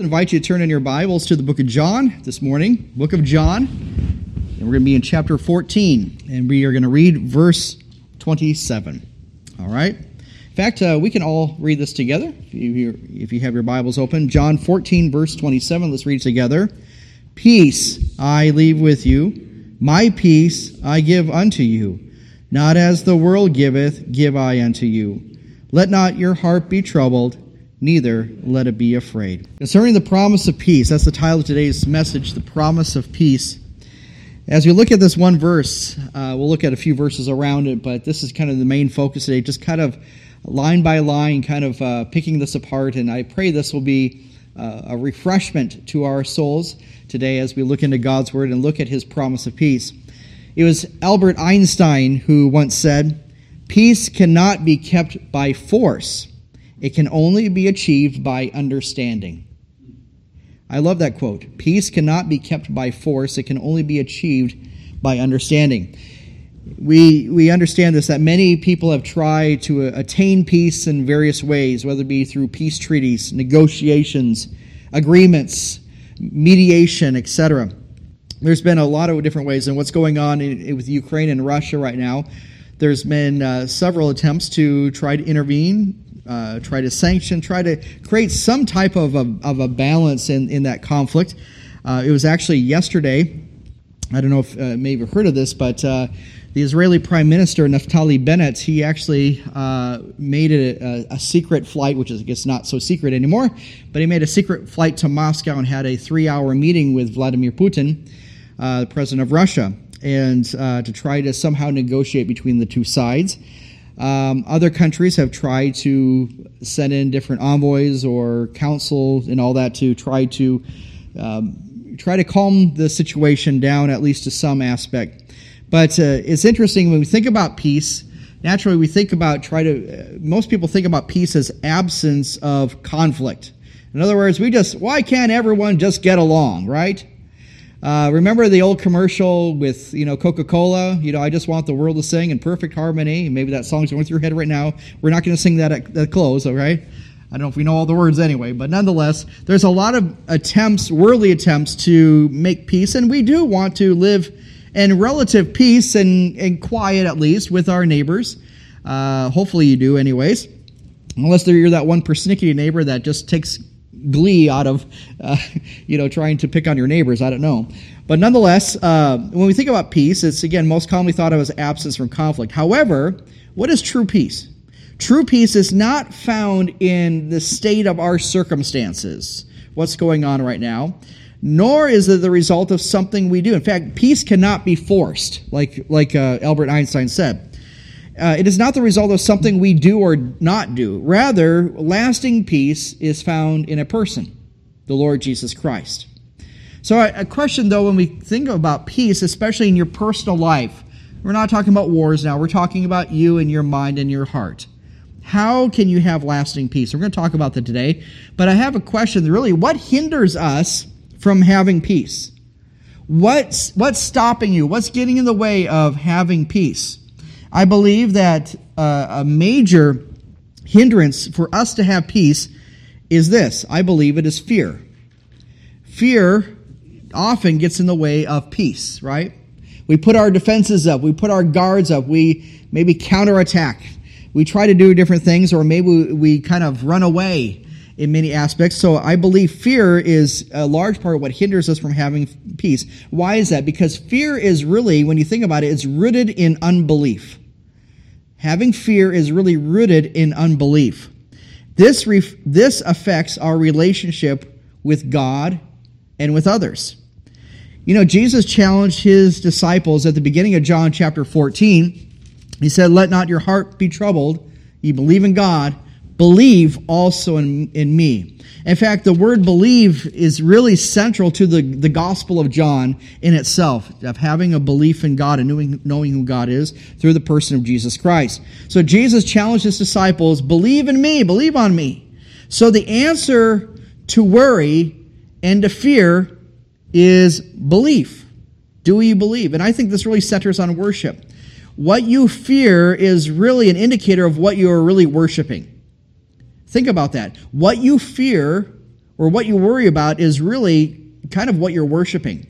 I invite you to turn in your Bibles to the book of John this morning, book of John. And we're going to be in chapter 14, and we are going to read verse 27. All right? In fact, uh, we can all read this together if you, if you have your Bibles open. John 14, verse 27. Let's read together. Peace I leave with you, my peace I give unto you. Not as the world giveth, give I unto you. Let not your heart be troubled neither let it be afraid. Concerning the promise of peace, that's the title of today's message, the promise of peace. As we look at this one verse, uh, we'll look at a few verses around it, but this is kind of the main focus today, just kind of line by line, kind of uh, picking this apart. And I pray this will be uh, a refreshment to our souls today as we look into God's Word and look at His promise of peace. It was Albert Einstein who once said, Peace cannot be kept by force it can only be achieved by understanding. I love that quote. Peace cannot be kept by force, it can only be achieved by understanding. We, we understand this that many people have tried to attain peace in various ways, whether it be through peace treaties, negotiations, agreements, mediation, etc. There's been a lot of different ways, and what's going on in, with Ukraine and Russia right now, there's been uh, several attempts to try to intervene uh, try to sanction, try to create some type of a, of a balance in, in that conflict. Uh, it was actually yesterday. I don't know if uh, maybe heard of this, but uh, the Israeli Prime Minister Naftali Bennett he actually uh, made a, a, secret flight, which is I guess not so secret anymore, but he made a secret flight to Moscow and had a three-hour meeting with Vladimir Putin, uh, the president of Russia, and to try to somehow negotiate between the two sides. Um, other countries have tried to send in different envoys or council and all that to try to um, try to calm the situation down at least to some aspect. But uh, it's interesting when we think about peace. Naturally, we think about try to. Uh, most people think about peace as absence of conflict. In other words, we just why can't everyone just get along, right? Uh, remember the old commercial with you know Coca-Cola? You know, I just want the world to sing in perfect harmony. Maybe that song's going through your head right now. We're not going to sing that at the close, right? I don't know if we know all the words anyway, but nonetheless, there's a lot of attempts, worldly attempts, to make peace, and we do want to live in relative peace and, and quiet at least with our neighbors. Uh, hopefully, you do, anyways. Unless you're that one persnickety neighbor that just takes glee out of, uh, you know, trying to pick on your neighbors. I don't know. But nonetheless, uh, when we think about peace, it's again most commonly thought of as absence from conflict. However, what is true peace? True peace is not found in the state of our circumstances, what's going on right now, nor is it the result of something we do. In fact, peace cannot be forced, like, like uh, Albert Einstein said. Uh, it is not the result of something we do or not do. Rather, lasting peace is found in a person, the Lord Jesus Christ. So, a question though, when we think about peace, especially in your personal life, we're not talking about wars now, we're talking about you and your mind and your heart. How can you have lasting peace? We're going to talk about that today. But I have a question really, what hinders us from having peace? What's, what's stopping you? What's getting in the way of having peace? I believe that uh, a major hindrance for us to have peace is this I believe it is fear. Fear often gets in the way of peace, right? We put our defenses up, we put our guards up, we maybe counterattack. We try to do different things, or maybe we kind of run away in many aspects. So I believe fear is a large part of what hinders us from having peace. Why is that? Because fear is really, when you think about it, it's rooted in unbelief. Having fear is really rooted in unbelief. This, ref- this affects our relationship with God and with others. You know, Jesus challenged his disciples at the beginning of John chapter 14. He said, Let not your heart be troubled. You believe in God believe also in, in me. In fact, the word believe is really central to the, the Gospel of John in itself, of having a belief in God and knowing, knowing who God is through the person of Jesus Christ. So Jesus challenged his disciples, believe in me, believe on me. So the answer to worry and to fear is belief. Do you believe? And I think this really centers on worship. What you fear is really an indicator of what you are really worshiping. Think about that. What you fear or what you worry about is really kind of what you're worshiping.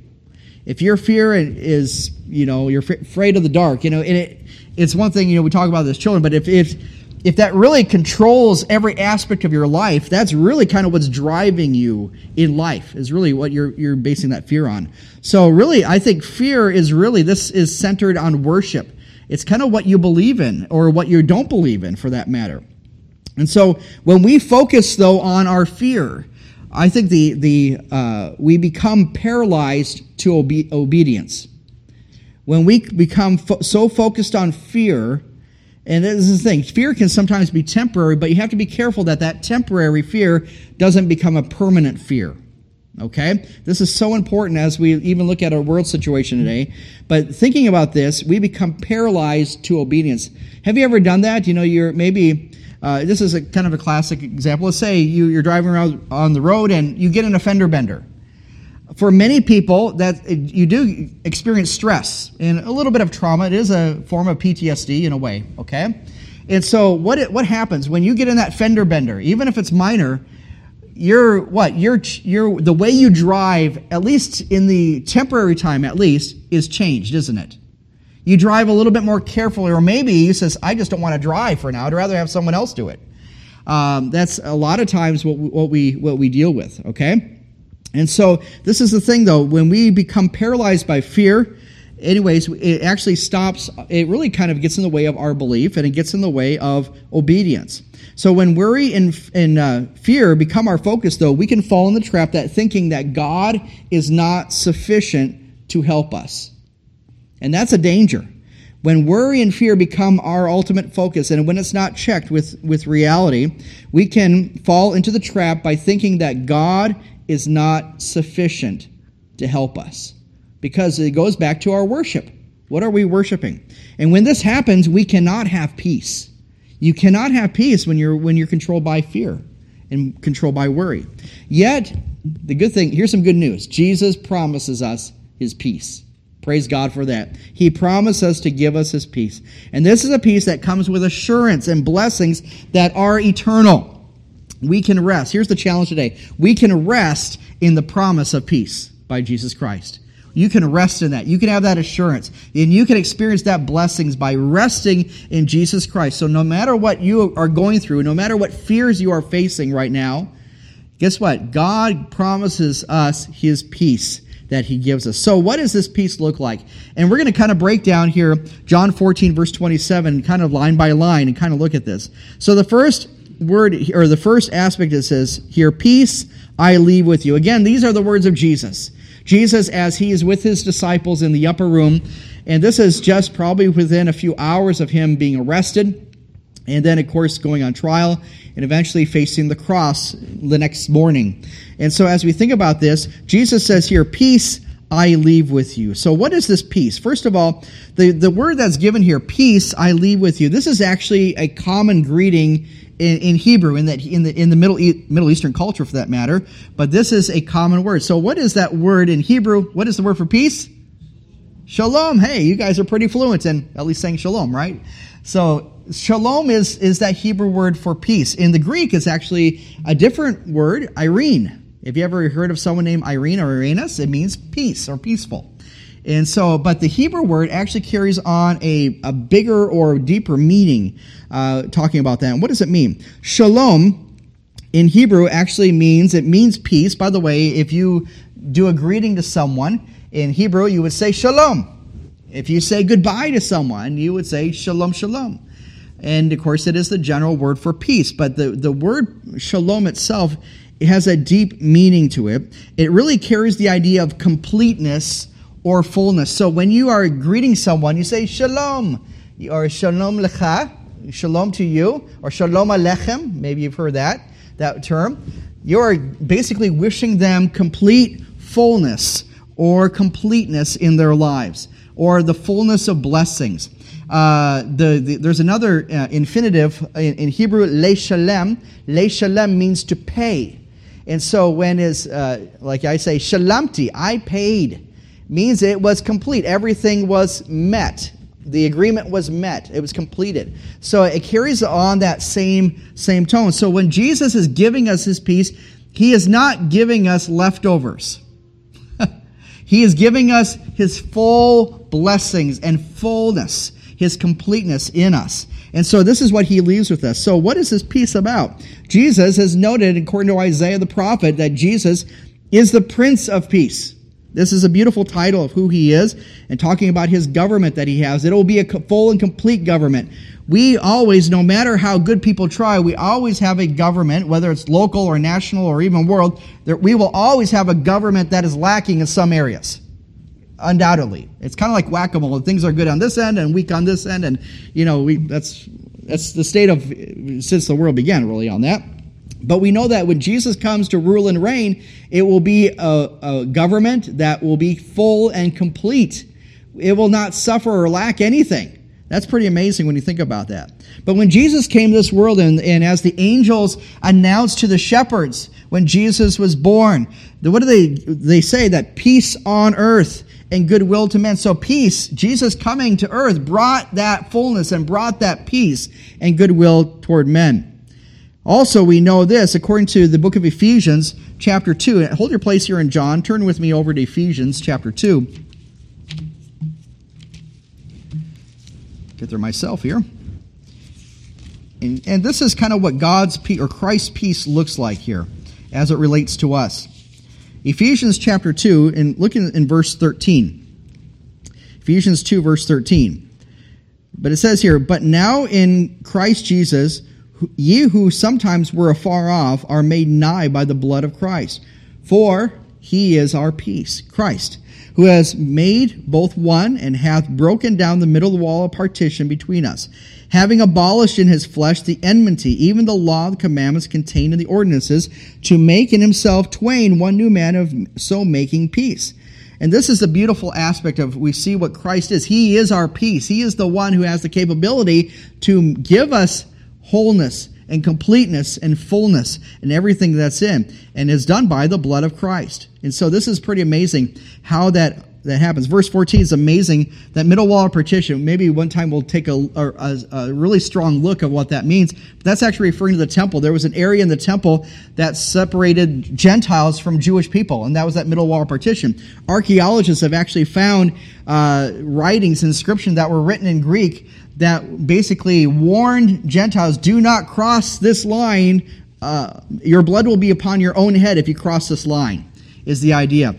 If your fear is, you know, you're afraid of the dark, you know, and it, it's one thing, you know, we talk about this children, but if, if, if that really controls every aspect of your life, that's really kind of what's driving you in life, is really what you're, you're basing that fear on. So, really, I think fear is really, this is centered on worship. It's kind of what you believe in, or what you don't believe in, for that matter. And so, when we focus, though, on our fear, I think the, the, uh, we become paralyzed to obe- obedience. When we become fo- so focused on fear, and this is the thing fear can sometimes be temporary, but you have to be careful that that temporary fear doesn't become a permanent fear. Okay? This is so important as we even look at our world situation today. But thinking about this, we become paralyzed to obedience. Have you ever done that? You know, you're maybe uh, this is a kind of a classic example. Let's say you, you're driving around on the road and you get in a fender bender. For many people, that you do experience stress and a little bit of trauma. It is a form of PTSD in a way, okay? And so, what it, what happens when you get in that fender bender, even if it's minor? You're what? You're you're the way you drive, at least in the temporary time, at least, is changed, isn't it? You drive a little bit more carefully, or maybe you says, I just don't want to drive for now. I'd rather have someone else do it. Um, that's a lot of times what we, what we what we deal with. Okay, and so this is the thing though. When we become paralyzed by fear, anyways, it actually stops. It really kind of gets in the way of our belief, and it gets in the way of obedience. So when worry and, and uh, fear become our focus, though, we can fall in the trap that thinking that God is not sufficient to help us. And that's a danger. When worry and fear become our ultimate focus, and when it's not checked with, with reality, we can fall into the trap by thinking that God is not sufficient to help us. Because it goes back to our worship. What are we worshiping? And when this happens, we cannot have peace. You cannot have peace when you're when you're controlled by fear and controlled by worry. Yet, the good thing, here's some good news. Jesus promises us his peace. Praise God for that. He promised us to give us His peace. And this is a peace that comes with assurance and blessings that are eternal. We can rest. Here's the challenge today. We can rest in the promise of peace by Jesus Christ. You can rest in that. You can have that assurance. And you can experience that blessings by resting in Jesus Christ. So no matter what you are going through, no matter what fears you are facing right now, guess what? God promises us his peace that he gives us. So, what does this peace look like? And we're going to kind of break down here John 14, verse 27, kind of line by line, and kind of look at this. So, the first word, or the first aspect it says here, peace I leave with you. Again, these are the words of Jesus. Jesus, as he is with his disciples in the upper room, and this is just probably within a few hours of him being arrested and then, of course, going on trial and eventually facing the cross the next morning. And so, as we think about this, Jesus says here, Peace I leave with you. So, what is this peace? First of all, the, the word that's given here, peace I leave with you, this is actually a common greeting in, in Hebrew, in, that, in, the, in the Middle, e- Middle Eastern culture for that matter, but this is a common word. So, what is that word in Hebrew? What is the word for peace? Shalom. Hey, you guys are pretty fluent in at least saying shalom, right? So, shalom is, is that Hebrew word for peace. In the Greek, it's actually a different word, Irene. If you ever heard of someone named Irene or Irenaeus, it means peace or peaceful. And so, but the Hebrew word actually carries on a, a bigger or deeper meaning, uh, talking about that. And what does it mean? Shalom in Hebrew actually means, it means peace. By the way, if you do a greeting to someone in Hebrew, you would say shalom. If you say goodbye to someone, you would say shalom, shalom. And of course, it is the general word for peace. But the, the word shalom itself it has a deep meaning to it. It really carries the idea of completeness or fullness. So when you are greeting someone, you say shalom, or shalom lecha, shalom to you, or shalom alechem. Maybe you've heard that that term. You are basically wishing them complete fullness or completeness in their lives, or the fullness of blessings. Uh, the, the, there's another uh, infinitive in, in, Hebrew, le shalem. Le shalem means to pay. And so when is, uh, like I say, shalamti, I paid, means it was complete. Everything was met. The agreement was met. It was completed. So it carries on that same, same tone. So when Jesus is giving us his peace, He is not giving us leftovers. He is giving us his full blessings and fullness, his completeness in us. And so this is what he leaves with us. So what is this peace about? Jesus has noted, according to Isaiah the prophet, that Jesus is the Prince of Peace. This is a beautiful title of who he is and talking about his government that he has. It will be a full and complete government. We always, no matter how good people try, we always have a government, whether it's local or national or even world, that we will always have a government that is lacking in some areas. Undoubtedly. It's kind of like whack-a-mole. Things are good on this end and weak on this end. And, you know, we, that's, that's the state of, since the world began, really, on that. But we know that when Jesus comes to rule and reign, it will be a, a, government that will be full and complete. It will not suffer or lack anything. That's pretty amazing when you think about that. But when Jesus came to this world, and, and as the angels announced to the shepherds when Jesus was born, what do they, they say? That peace on earth and goodwill to men. So peace, Jesus coming to earth brought that fullness and brought that peace and goodwill toward men. Also, we know this according to the book of Ephesians, chapter 2. Hold your place here in John. Turn with me over to Ephesians, chapter 2. get there myself here. And, and this is kind of what God's peace or Christ's peace looks like here as it relates to us. Ephesians chapter 2, and look in, in verse 13. Ephesians 2, verse 13. But it says here, But now in Christ Jesus, ye who sometimes were afar off are made nigh by the blood of Christ. For he is our peace, Christ who has made both one and hath broken down the middle wall of partition between us, having abolished in his flesh the enmity, even the law of commandments contained in the ordinances, to make in himself twain one new man of so making peace. And this is the beautiful aspect of we see what Christ is. He is our peace. He is the one who has the capability to give us wholeness and completeness and fullness and everything that's in, and is done by the blood of Christ. And so this is pretty amazing how that that happens. Verse 14 is amazing. That middle wall of partition, maybe one time we'll take a, a, a, really strong look at what that means. But that's actually referring to the temple. There was an area in the temple that separated Gentiles from Jewish people, and that was that middle wall of partition. Archaeologists have actually found uh, writings, inscriptions that were written in Greek that basically warned Gentiles, do not cross this line. Uh, your blood will be upon your own head if you cross this line, is the idea.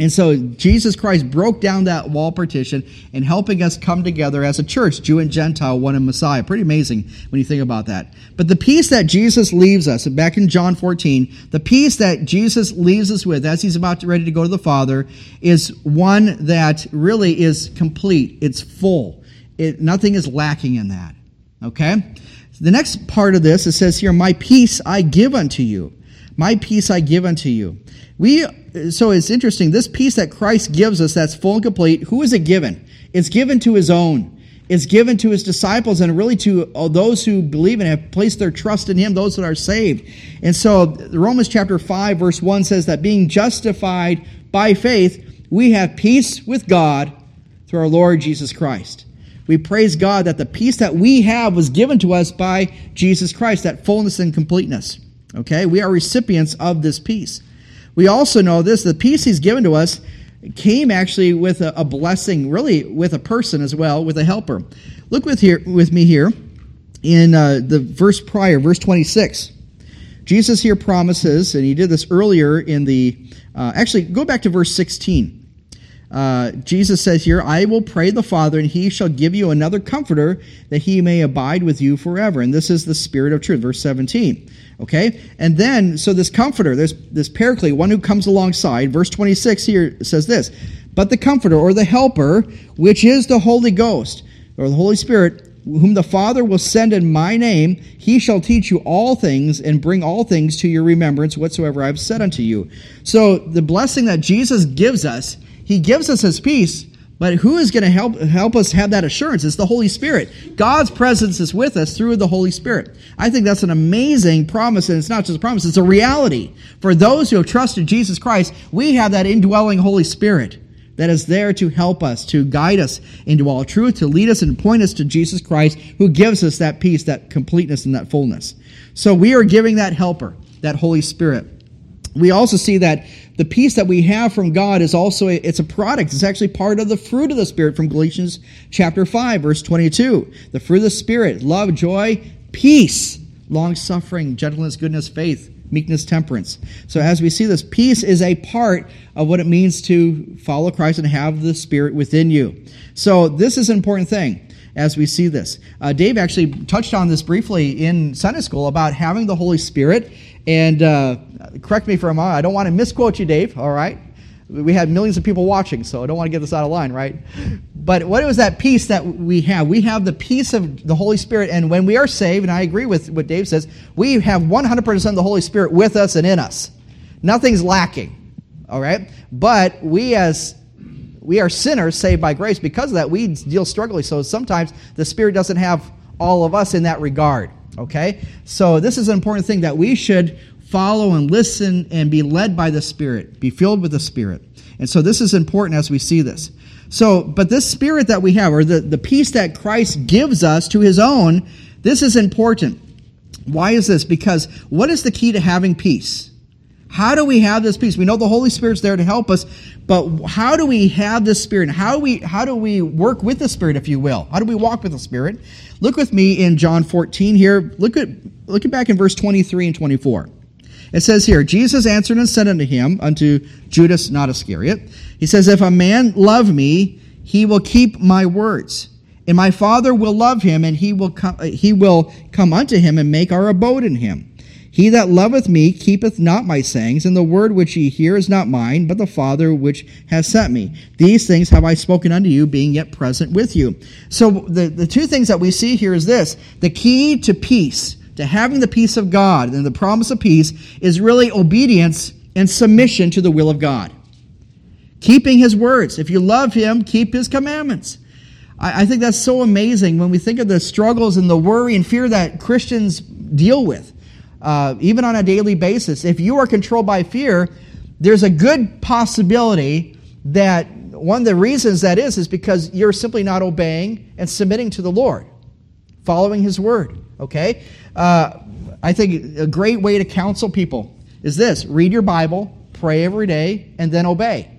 And so Jesus Christ broke down that wall partition and helping us come together as a church, Jew and Gentile, one in Messiah. Pretty amazing when you think about that. But the peace that Jesus leaves us, back in John 14, the peace that Jesus leaves us with as he's about to ready to go to the Father is one that really is complete. It's full. It, nothing is lacking in that. Okay? The next part of this, it says here, My peace I give unto you. My peace I give unto you. We, so it's interesting. This peace that Christ gives us that's full and complete, who is it given? It's given to his own. It's given to his disciples and really to those who believe and have placed their trust in him, those that are saved. And so Romans chapter 5 verse 1 says that being justified by faith, we have peace with God through our Lord Jesus Christ. We praise God that the peace that we have was given to us by Jesus Christ, that fullness and completeness. Okay? We are recipients of this peace. We also know this the peace he's given to us came actually with a, a blessing, really with a person as well, with a helper. Look with here with me here in uh, the verse prior, verse 26. Jesus here promises, and he did this earlier in the, uh, actually, go back to verse 16. Uh, Jesus says here, I will pray the Father, and he shall give you another comforter that he may abide with you forever. And this is the Spirit of truth, verse 17. Okay? And then, so this comforter, there's this paraclete, one who comes alongside, verse 26 here says this But the comforter, or the helper, which is the Holy Ghost, or the Holy Spirit, whom the Father will send in my name, he shall teach you all things and bring all things to your remembrance whatsoever I have said unto you. So the blessing that Jesus gives us, he gives us his peace, but who is going to help help us have that assurance? It's the Holy Spirit. God's presence is with us through the Holy Spirit. I think that's an amazing promise, and it's not just a promise, it's a reality. For those who have trusted Jesus Christ, we have that indwelling Holy Spirit that is there to help us, to guide us into all truth, to lead us and point us to Jesus Christ, who gives us that peace, that completeness, and that fullness. So we are giving that helper, that Holy Spirit. we also see that the peace that we have from God is also a, it's a product. It's actually part of the fruit of the Spirit from Galatians chapter 5 verse 22. The fruit of the Spirit, love, joy, peace, long suffering, gentleness, goodness, faith, meekness, temperance. So as we see this, peace is a part of what it means to follow Christ and have the Spirit within you. So this is an important thing as we see this. Uh, Dave actually touched on this briefly in Sunday school about having the Holy Spirit. And uh, correct me if I'm wrong. I don't want to misquote you, Dave, all right? We had millions of people watching, so I don't want to get this out of line, right? But what was that peace that we have? We have the peace of the Holy Spirit, and when we are saved, and I agree with what Dave says, we have 100% of the Holy Spirit with us and in us. Nothing's lacking, all right? But we as we are sinners saved by grace. Because of that, we deal struggling. So sometimes the Spirit doesn't have all of us in that regard. Okay? So this is an important thing that we should follow and listen and be led by the Spirit, be filled with the Spirit. And so this is important as we see this. So, but this Spirit that we have, or the, the peace that Christ gives us to his own, this is important. Why is this? Because what is the key to having peace? How do we have this peace? We know the Holy Spirit's there to help us, but how do we have this Spirit? How do we how do we work with the Spirit, if you will? How do we walk with the Spirit? Look with me in John 14 here. Look at look at back in verse 23 and 24. It says here, Jesus answered and said unto him, unto Judas, not Iscariot, he says, If a man love me, he will keep my words. And my Father will love him, and he will come, he will come unto him and make our abode in him. He that loveth me keepeth not my sayings, and the word which ye hear is not mine, but the Father which has sent me. These things have I spoken unto you, being yet present with you. So the, the two things that we see here is this the key to peace, to having the peace of God and the promise of peace, is really obedience and submission to the will of God. Keeping his words. If you love him, keep his commandments. I, I think that's so amazing when we think of the struggles and the worry and fear that Christians deal with uh, even on a daily basis. If you are controlled by fear, there's a good possibility that one of the reasons that is is because you're simply not obeying and submitting to the Lord, following His word. Okay? Uh, I think a great way to counsel people is this read your Bible, pray every day, and then obey.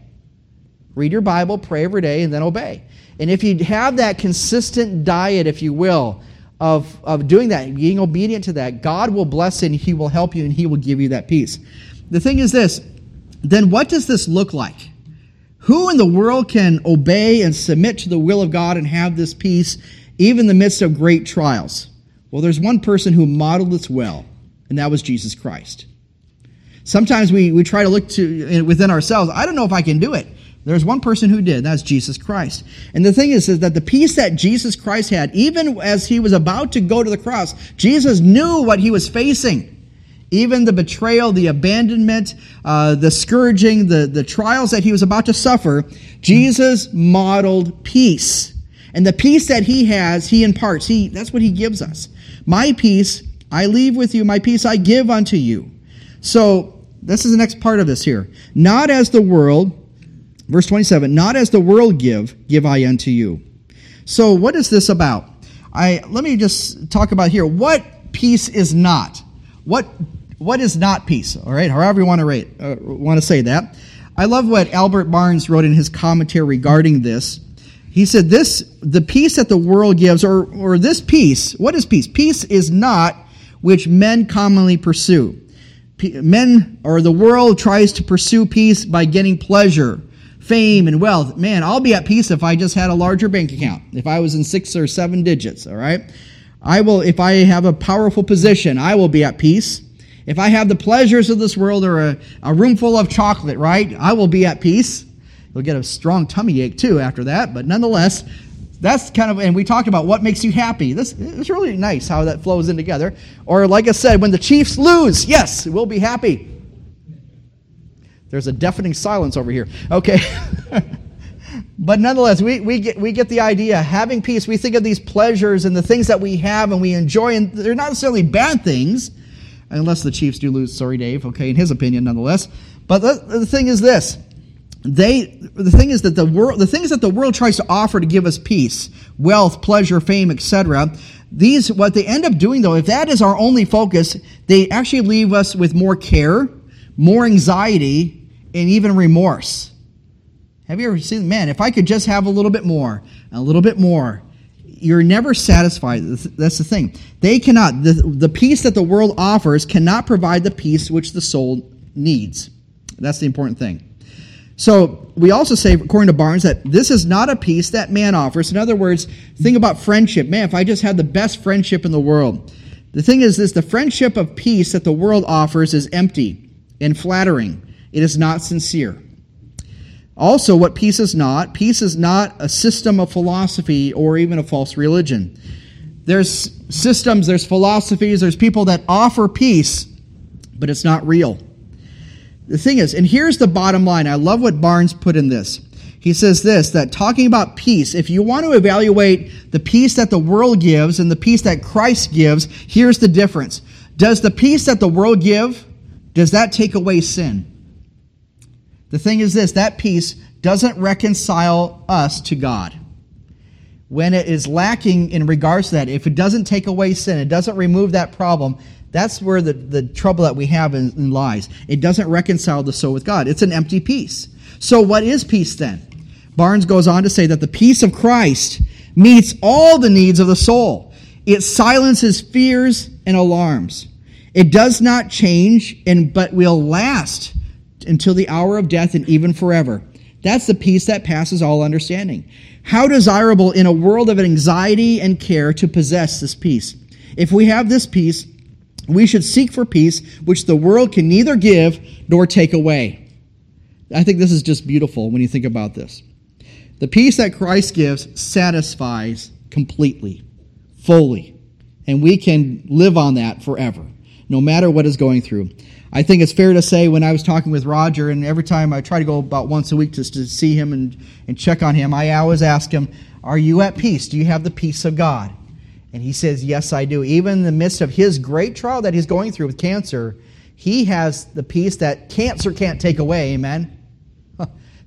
Read your Bible, pray every day, and then obey. And if you have that consistent diet, if you will, of, of doing that, being obedient to that, God will bless and He will help you and He will give you that peace. The thing is this then what does this look like? Who in the world can obey and submit to the will of God and have this peace even in the midst of great trials? Well, there's one person who modeled this well, and that was Jesus Christ. Sometimes we, we try to look to within ourselves. I don't know if I can do it. There's one person who did, that's Jesus Christ. And the thing is, is that the peace that Jesus Christ had, even as he was about to go to the cross, Jesus knew what he was facing. Even the betrayal, the abandonment, uh, the scourging, the, the trials that he was about to suffer, Jesus modeled peace. And the peace that he has, he imparts. He, that's what he gives us. My peace I leave with you, my peace I give unto you. So, this is the next part of this here. Not as the world, Verse 27 Not as the world give, give I unto you. So, what is this about? I, let me just talk about here what peace is not. What, what is not peace? All right, however you want to, rate, uh, want to say that. I love what Albert Barnes wrote in his commentary regarding this. He said, This, the peace that the world gives, or, or this peace, what is peace? Peace is not which men commonly pursue. Men or the world tries to pursue peace by getting pleasure fame and wealth. Man, I'll be at peace if I just had a larger bank account, if I was in six or seven digits, all right? I will, if I have a powerful position, I will be at peace. If I have the pleasures of this world or a, a room full of chocolate, right, I will be at peace. You'll get a strong tummy ache too after that, but nonetheless, that's kind of, and we talked about what makes you happy. This is really nice how that flows in together. Or, like I said, when the Chiefs lose, yes, we'll be happy. There's a deafening silence over here. Okay. but nonetheless, we, we, get, we get the idea. Having peace, we think of these pleasures and the things that we have and we enjoy, and they're not necessarily bad things, unless the Chiefs do lose. Sorry, Dave. Okay, in his opinion, nonetheless. But the, the thing is this. They, the thing is that the world, the things that the world tries to offer to give us peace, wealth, pleasure, fame, etc., these, what they end up doing though, if that is our only focus, they actually leave us with more care, more anxiety, and even remorse. Have you ever seen, man, if I could just have a little bit more, a little bit more, you're never satisfied. That's the thing. They cannot, the, the peace that the world offers cannot provide the peace which the soul needs. That's the important thing. So we also say, according to Barnes, that this is not a peace that man offers. In other words, think about friendship. Man, if I just had the best friendship in the world. The thing is this the friendship of peace that the world offers is empty and flattering. It is not sincere. Also, what peace is not, peace is not a system of philosophy or even a false religion. There's systems, there's philosophies, there's people that offer peace, but it's not real. The thing is, and here's the bottom line. I love what Barnes put in this. He says this that talking about peace, if you want to evaluate the peace that the world gives and the peace that Christ gives, here's the difference. Does the peace that the world give, does that take away sin? The thing is this that peace doesn't reconcile us to God. When it is lacking in regards to that, if it doesn't take away sin, it doesn't remove that problem, that's where the, the trouble that we have in, in lies. It doesn't reconcile the soul with God. It's an empty peace. So, what is peace then? Barnes goes on to say that the peace of Christ meets all the needs of the soul. It silences fears and alarms. It does not change, and but will last until the hour of death and even forever. That's the peace that passes all understanding. How desirable in a world of anxiety and care to possess this peace. If we have this peace, we should seek for peace which the world can neither give nor take away. I think this is just beautiful when you think about this. The peace that Christ gives satisfies completely, fully, and we can live on that forever, no matter what is going through. I think it's fair to say when I was talking with Roger, and every time I try to go about once a week just to see him and, and check on him, I always ask him, Are you at peace? Do you have the peace of God? And he says, Yes, I do. Even in the midst of his great trial that he's going through with cancer, he has the peace that cancer can't take away. Amen?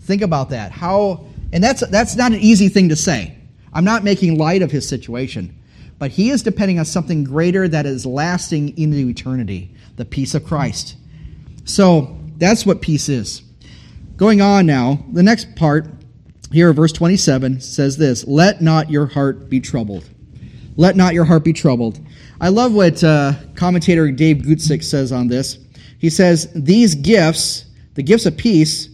Think about that. How, and that's, that's not an easy thing to say. I'm not making light of his situation, but he is depending on something greater that is lasting into eternity the peace of Christ. So that's what peace is. Going on now, the next part here, verse 27 says this Let not your heart be troubled. Let not your heart be troubled. I love what uh, commentator Dave Guzik says on this. He says, These gifts, the gifts of peace,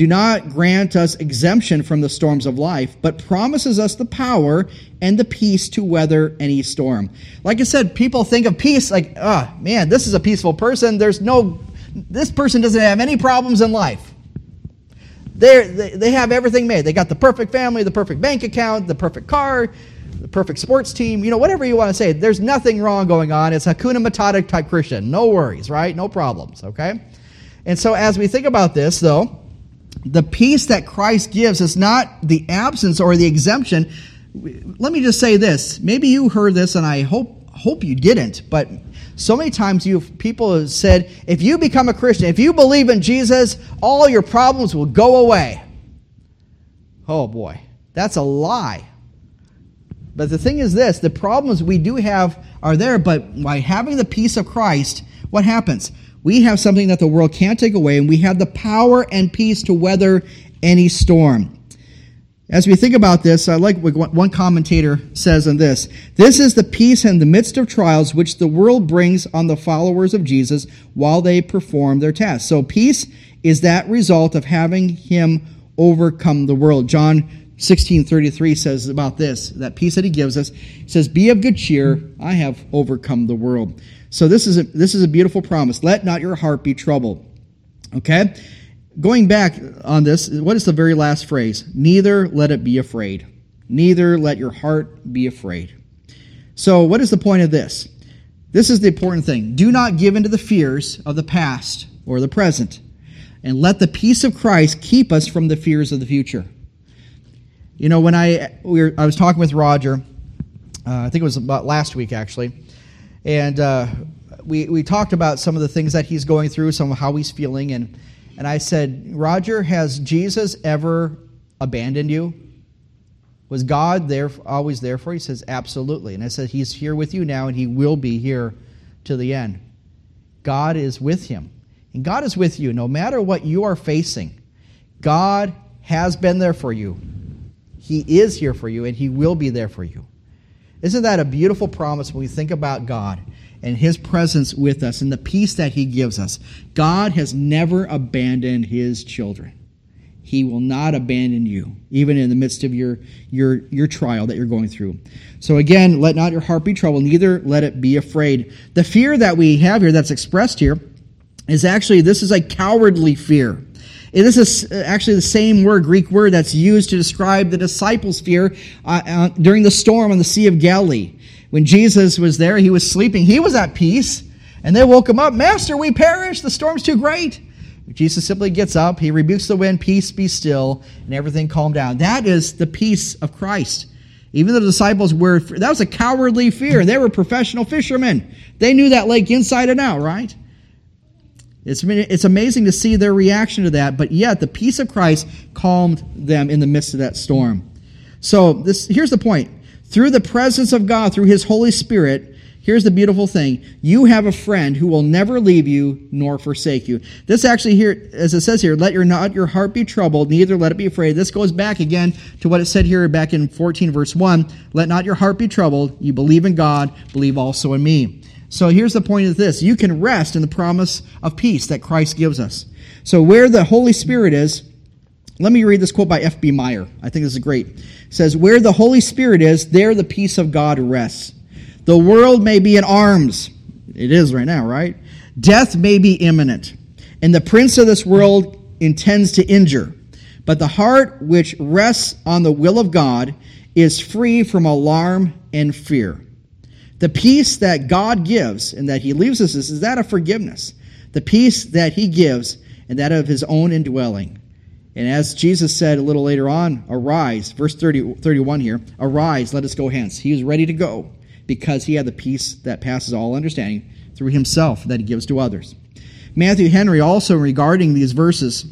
do not grant us exemption from the storms of life, but promises us the power and the peace to weather any storm. Like I said, people think of peace like, ah, oh, man, this is a peaceful person. There's no this person doesn't have any problems in life. They're, they they have everything made. They got the perfect family, the perfect bank account, the perfect car, the perfect sports team, you know, whatever you want to say. There's nothing wrong going on. It's Hakuna Matata type Christian. No worries, right? No problems, okay? And so as we think about this, though, the peace that Christ gives is not the absence or the exemption. Let me just say this. Maybe you heard this, and I hope hope you didn't, but so many times you people have said, if you become a Christian, if you believe in Jesus, all your problems will go away. Oh boy, that's a lie. But the thing is this the problems we do have are there, but by having the peace of Christ, what happens? We have something that the world can't take away, and we have the power and peace to weather any storm. As we think about this, I like what one commentator says on this. This is the peace in the midst of trials which the world brings on the followers of Jesus while they perform their tasks. So peace is that result of having him overcome the world. John 16:33 says about this, that peace that he gives us, says, "Be of good cheer, I have overcome the world." So this is a, this is a beautiful promise. Let not your heart be troubled. Okay? Going back on this, what is the very last phrase? Neither let it be afraid. Neither let your heart be afraid. So, what is the point of this? This is the important thing. Do not give in to the fears of the past or the present, and let the peace of Christ keep us from the fears of the future. You know, when I we were, I was talking with Roger, uh, I think it was about last week actually, and uh, we we talked about some of the things that he's going through, some of how he's feeling, and and I said, Roger, has Jesus ever abandoned you? Was God there always there for you? He says, Absolutely. And I said, He's here with you now, and He will be here to the end. God is with him. And God is with you no matter what you are facing. God has been there for you. He is here for you, and He will be there for you. Isn't that a beautiful promise when we think about God and His presence with us and the peace that He gives us? God has never abandoned His children. He will not abandon you, even in the midst of your, your, your trial that you're going through. So again, let not your heart be troubled, neither let it be afraid. The fear that we have here that's expressed here is actually, this is a cowardly fear. This is actually the same word, Greek word, that's used to describe the disciples' fear uh, uh, during the storm on the Sea of Galilee. When Jesus was there, he was sleeping. He was at peace. And they woke him up. Master, we perish. The storm's too great. Jesus simply gets up. He rebukes the wind. Peace be still. And everything calmed down. That is the peace of Christ. Even the disciples were, that was a cowardly fear. They were professional fishermen. They knew that lake inside and out, right? It's, it's amazing to see their reaction to that, but yet the peace of Christ calmed them in the midst of that storm. So this, here's the point. Through the presence of God, through His Holy Spirit, here's the beautiful thing. You have a friend who will never leave you nor forsake you. This actually here, as it says here, let your not your heart be troubled, neither let it be afraid. This goes back again to what it said here back in 14 verse 1. Let not your heart be troubled. You believe in God, believe also in me. So here's the point of this. You can rest in the promise of peace that Christ gives us. So where the Holy Spirit is, let me read this quote by F.B. Meyer. I think this is great. It says, Where the Holy Spirit is, there the peace of God rests. The world may be in arms. It is right now, right? Death may be imminent. And the prince of this world intends to injure. But the heart which rests on the will of God is free from alarm and fear. The peace that God gives and that He leaves us is that of forgiveness. The peace that He gives and that of His own indwelling. And as Jesus said a little later on, arise, verse 30, 31 here, arise, let us go hence. He was ready to go because he had the peace that passes all understanding through himself that he gives to others. Matthew Henry also regarding these verses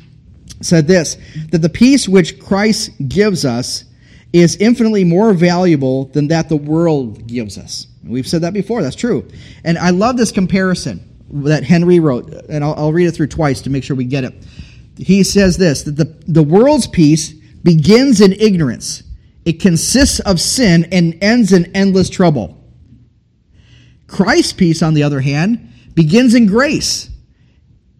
said this that the peace which Christ gives us is infinitely more valuable than that the world gives us. We've said that before, that's true. And I love this comparison that Henry wrote, and I'll, I'll read it through twice to make sure we get it. He says this that the, the world's peace begins in ignorance, it consists of sin and ends in endless trouble. Christ's peace, on the other hand, begins in grace,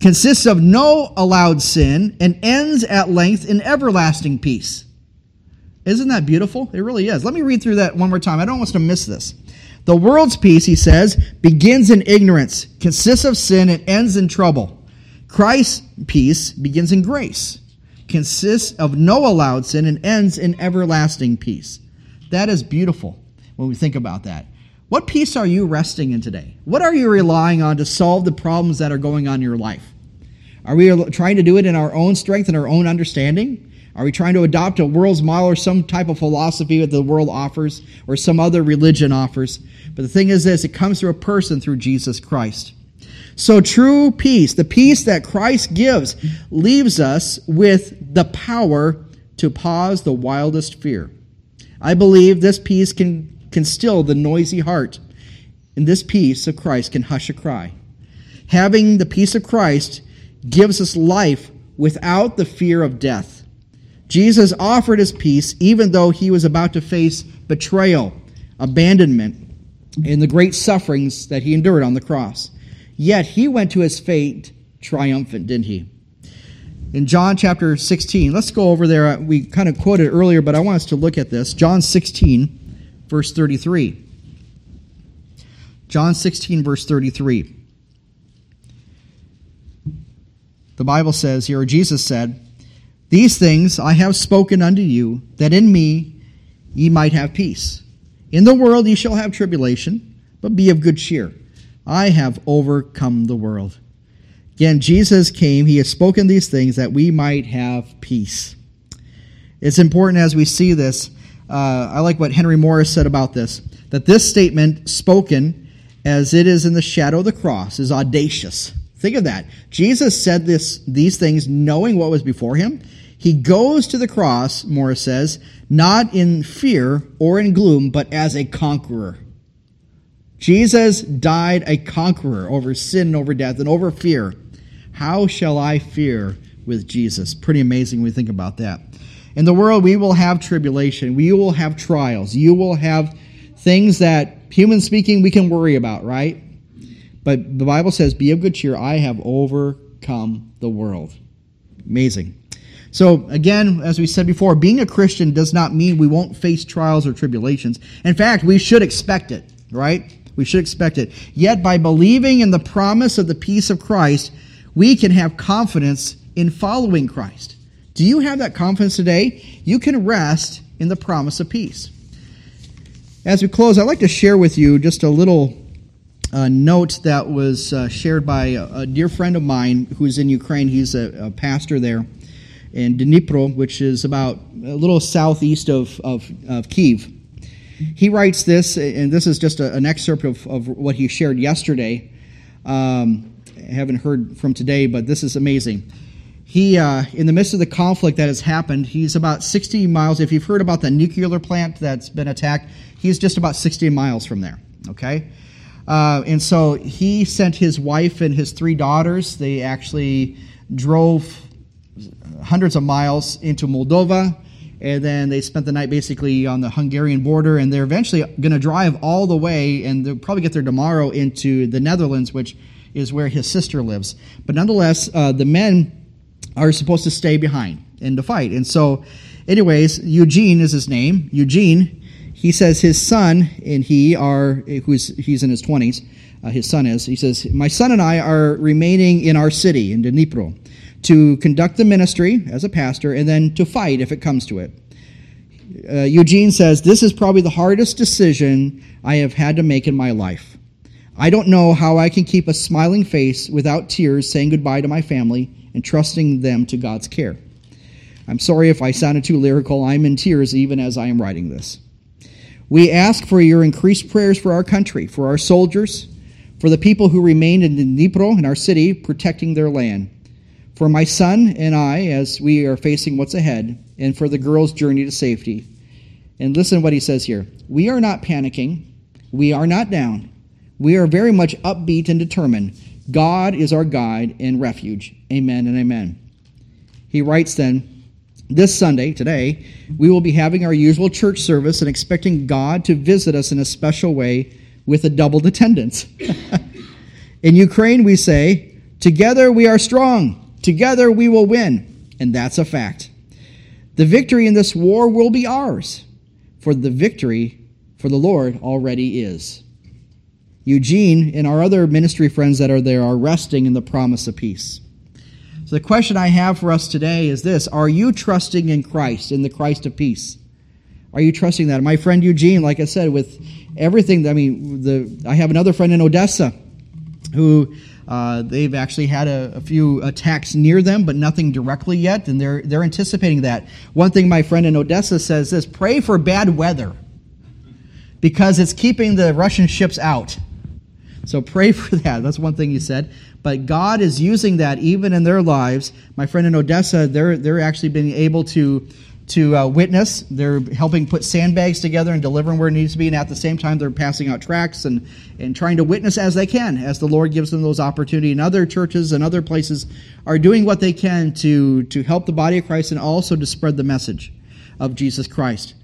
consists of no allowed sin, and ends at length in everlasting peace. Isn't that beautiful? It really is. Let me read through that one more time. I don't want us to miss this. The world's peace, he says, begins in ignorance, consists of sin, and ends in trouble. Christ's peace begins in grace, consists of no allowed sin, and ends in everlasting peace. That is beautiful when we think about that. What peace are you resting in today? What are you relying on to solve the problems that are going on in your life? Are we trying to do it in our own strength and our own understanding? Are we trying to adopt a world's model or some type of philosophy that the world offers or some other religion offers? But the thing is this it comes through a person through Jesus Christ. So true peace, the peace that Christ gives, leaves us with the power to pause the wildest fear. I believe this peace can, can still the noisy heart, and this peace of Christ can hush a cry. Having the peace of Christ gives us life without the fear of death. Jesus offered his peace even though he was about to face betrayal, abandonment, and the great sufferings that he endured on the cross. Yet he went to his fate triumphant, didn't he? In John chapter 16, let's go over there. We kind of quoted earlier, but I want us to look at this. John 16, verse 33. John 16, verse 33. The Bible says here, Jesus said, these things I have spoken unto you, that in me ye might have peace. In the world ye shall have tribulation, but be of good cheer. I have overcome the world. Again, Jesus came, he has spoken these things that we might have peace. It's important as we see this. Uh, I like what Henry Morris said about this that this statement, spoken as it is in the shadow of the cross, is audacious. Think of that. Jesus said this, these things knowing what was before him. He goes to the cross, Morris says, not in fear or in gloom, but as a conqueror. Jesus died a conqueror over sin, and over death, and over fear. How shall I fear with Jesus? Pretty amazing when we think about that. In the world, we will have tribulation, we will have trials, you will have things that, human speaking, we can worry about, right? But the Bible says, Be of good cheer, I have overcome the world. Amazing. So, again, as we said before, being a Christian does not mean we won't face trials or tribulations. In fact, we should expect it, right? We should expect it. Yet, by believing in the promise of the peace of Christ, we can have confidence in following Christ. Do you have that confidence today? You can rest in the promise of peace. As we close, I'd like to share with you just a little uh, note that was uh, shared by a, a, dear friend of mine who's in Ukraine. He's a, a pastor there in Dnipro, which is about a little southeast of, of, of Kiev. He writes this, and this is just a, an excerpt of, of what he shared yesterday. Um, I haven't heard from today, but this is amazing. He, uh, in the midst of the conflict that has happened, he's about 60 miles. If you've heard about the nuclear plant that's been attacked, he's just about 60 miles from there. Okay? Uh, and so he sent his wife and his three daughters. They actually drove hundreds of miles into Moldova, and then they spent the night basically on the Hungarian border, and they're eventually going to drive all the way, and they'll probably get there tomorrow into the Netherlands, which is where his sister lives. But nonetheless, uh, the men are supposed to stay behind and to fight. And so, anyways, Eugene is his name. Eugene, he says his son and he are, who's he's in his twenties. Uh, his son is. He says, "My son and I are remaining in our city in Dnipro." To conduct the ministry as a pastor, and then to fight if it comes to it. Uh, Eugene says, This is probably the hardest decision I have had to make in my life. I don't know how I can keep a smiling face without tears saying goodbye to my family and trusting them to God's care. I'm sorry if I sounded too lyrical. I'm in tears even as I am writing this. We ask for your increased prayers for our country, for our soldiers, for the people who remain in Dnipro, in our city, protecting their land for my son and I as we are facing what's ahead, and for the girl's journey to safety. And listen to what he says here. We are not panicking. We are not down. We are very much upbeat and determined. God is our guide and refuge. Amen and amen. He writes then, this Sunday, today, we will be having our usual church service and expecting God to visit us in a special way with a doubled attendance. in Ukraine, we say, Together we are strong. Together we will win, and that's a fact. The victory in this war will be ours, for the victory for the Lord already is. Eugene and our other ministry friends that are there are resting in the promise of peace. So, the question I have for us today is this Are you trusting in Christ, in the Christ of peace? Are you trusting that? My friend Eugene, like I said, with everything, I mean, the, I have another friend in Odessa who uh, they've actually had a, a, few attacks near them, but nothing directly yet, and they're, they're anticipating that. One thing my friend in Odessa says is pray for bad weather because it's keeping the Russian ships out. So pray for that. That's one thing he said. But God is using that even in their lives. My friend in Odessa, they're, they're actually being able to to uh, witness. They're helping put sandbags together and delivering where it needs to be, and at the same time, they're passing out tracts and, and trying to witness as they can, as the Lord gives them those opportunities. And other churches and other places are doing what they can to, to help the body of Christ and also to spread the message of Jesus Christ.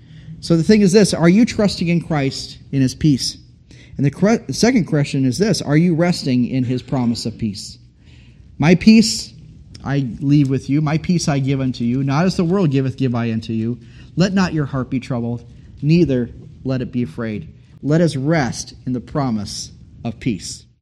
So the thing is this are you trusting in Christ in his peace? And the, cre- the second question is this are you resting in his promise of peace? My peace I leave with you. My peace I give unto you. Not as the world giveth, give I unto you. Let not your heart be troubled, neither let it be afraid. Let us rest in the promise of peace.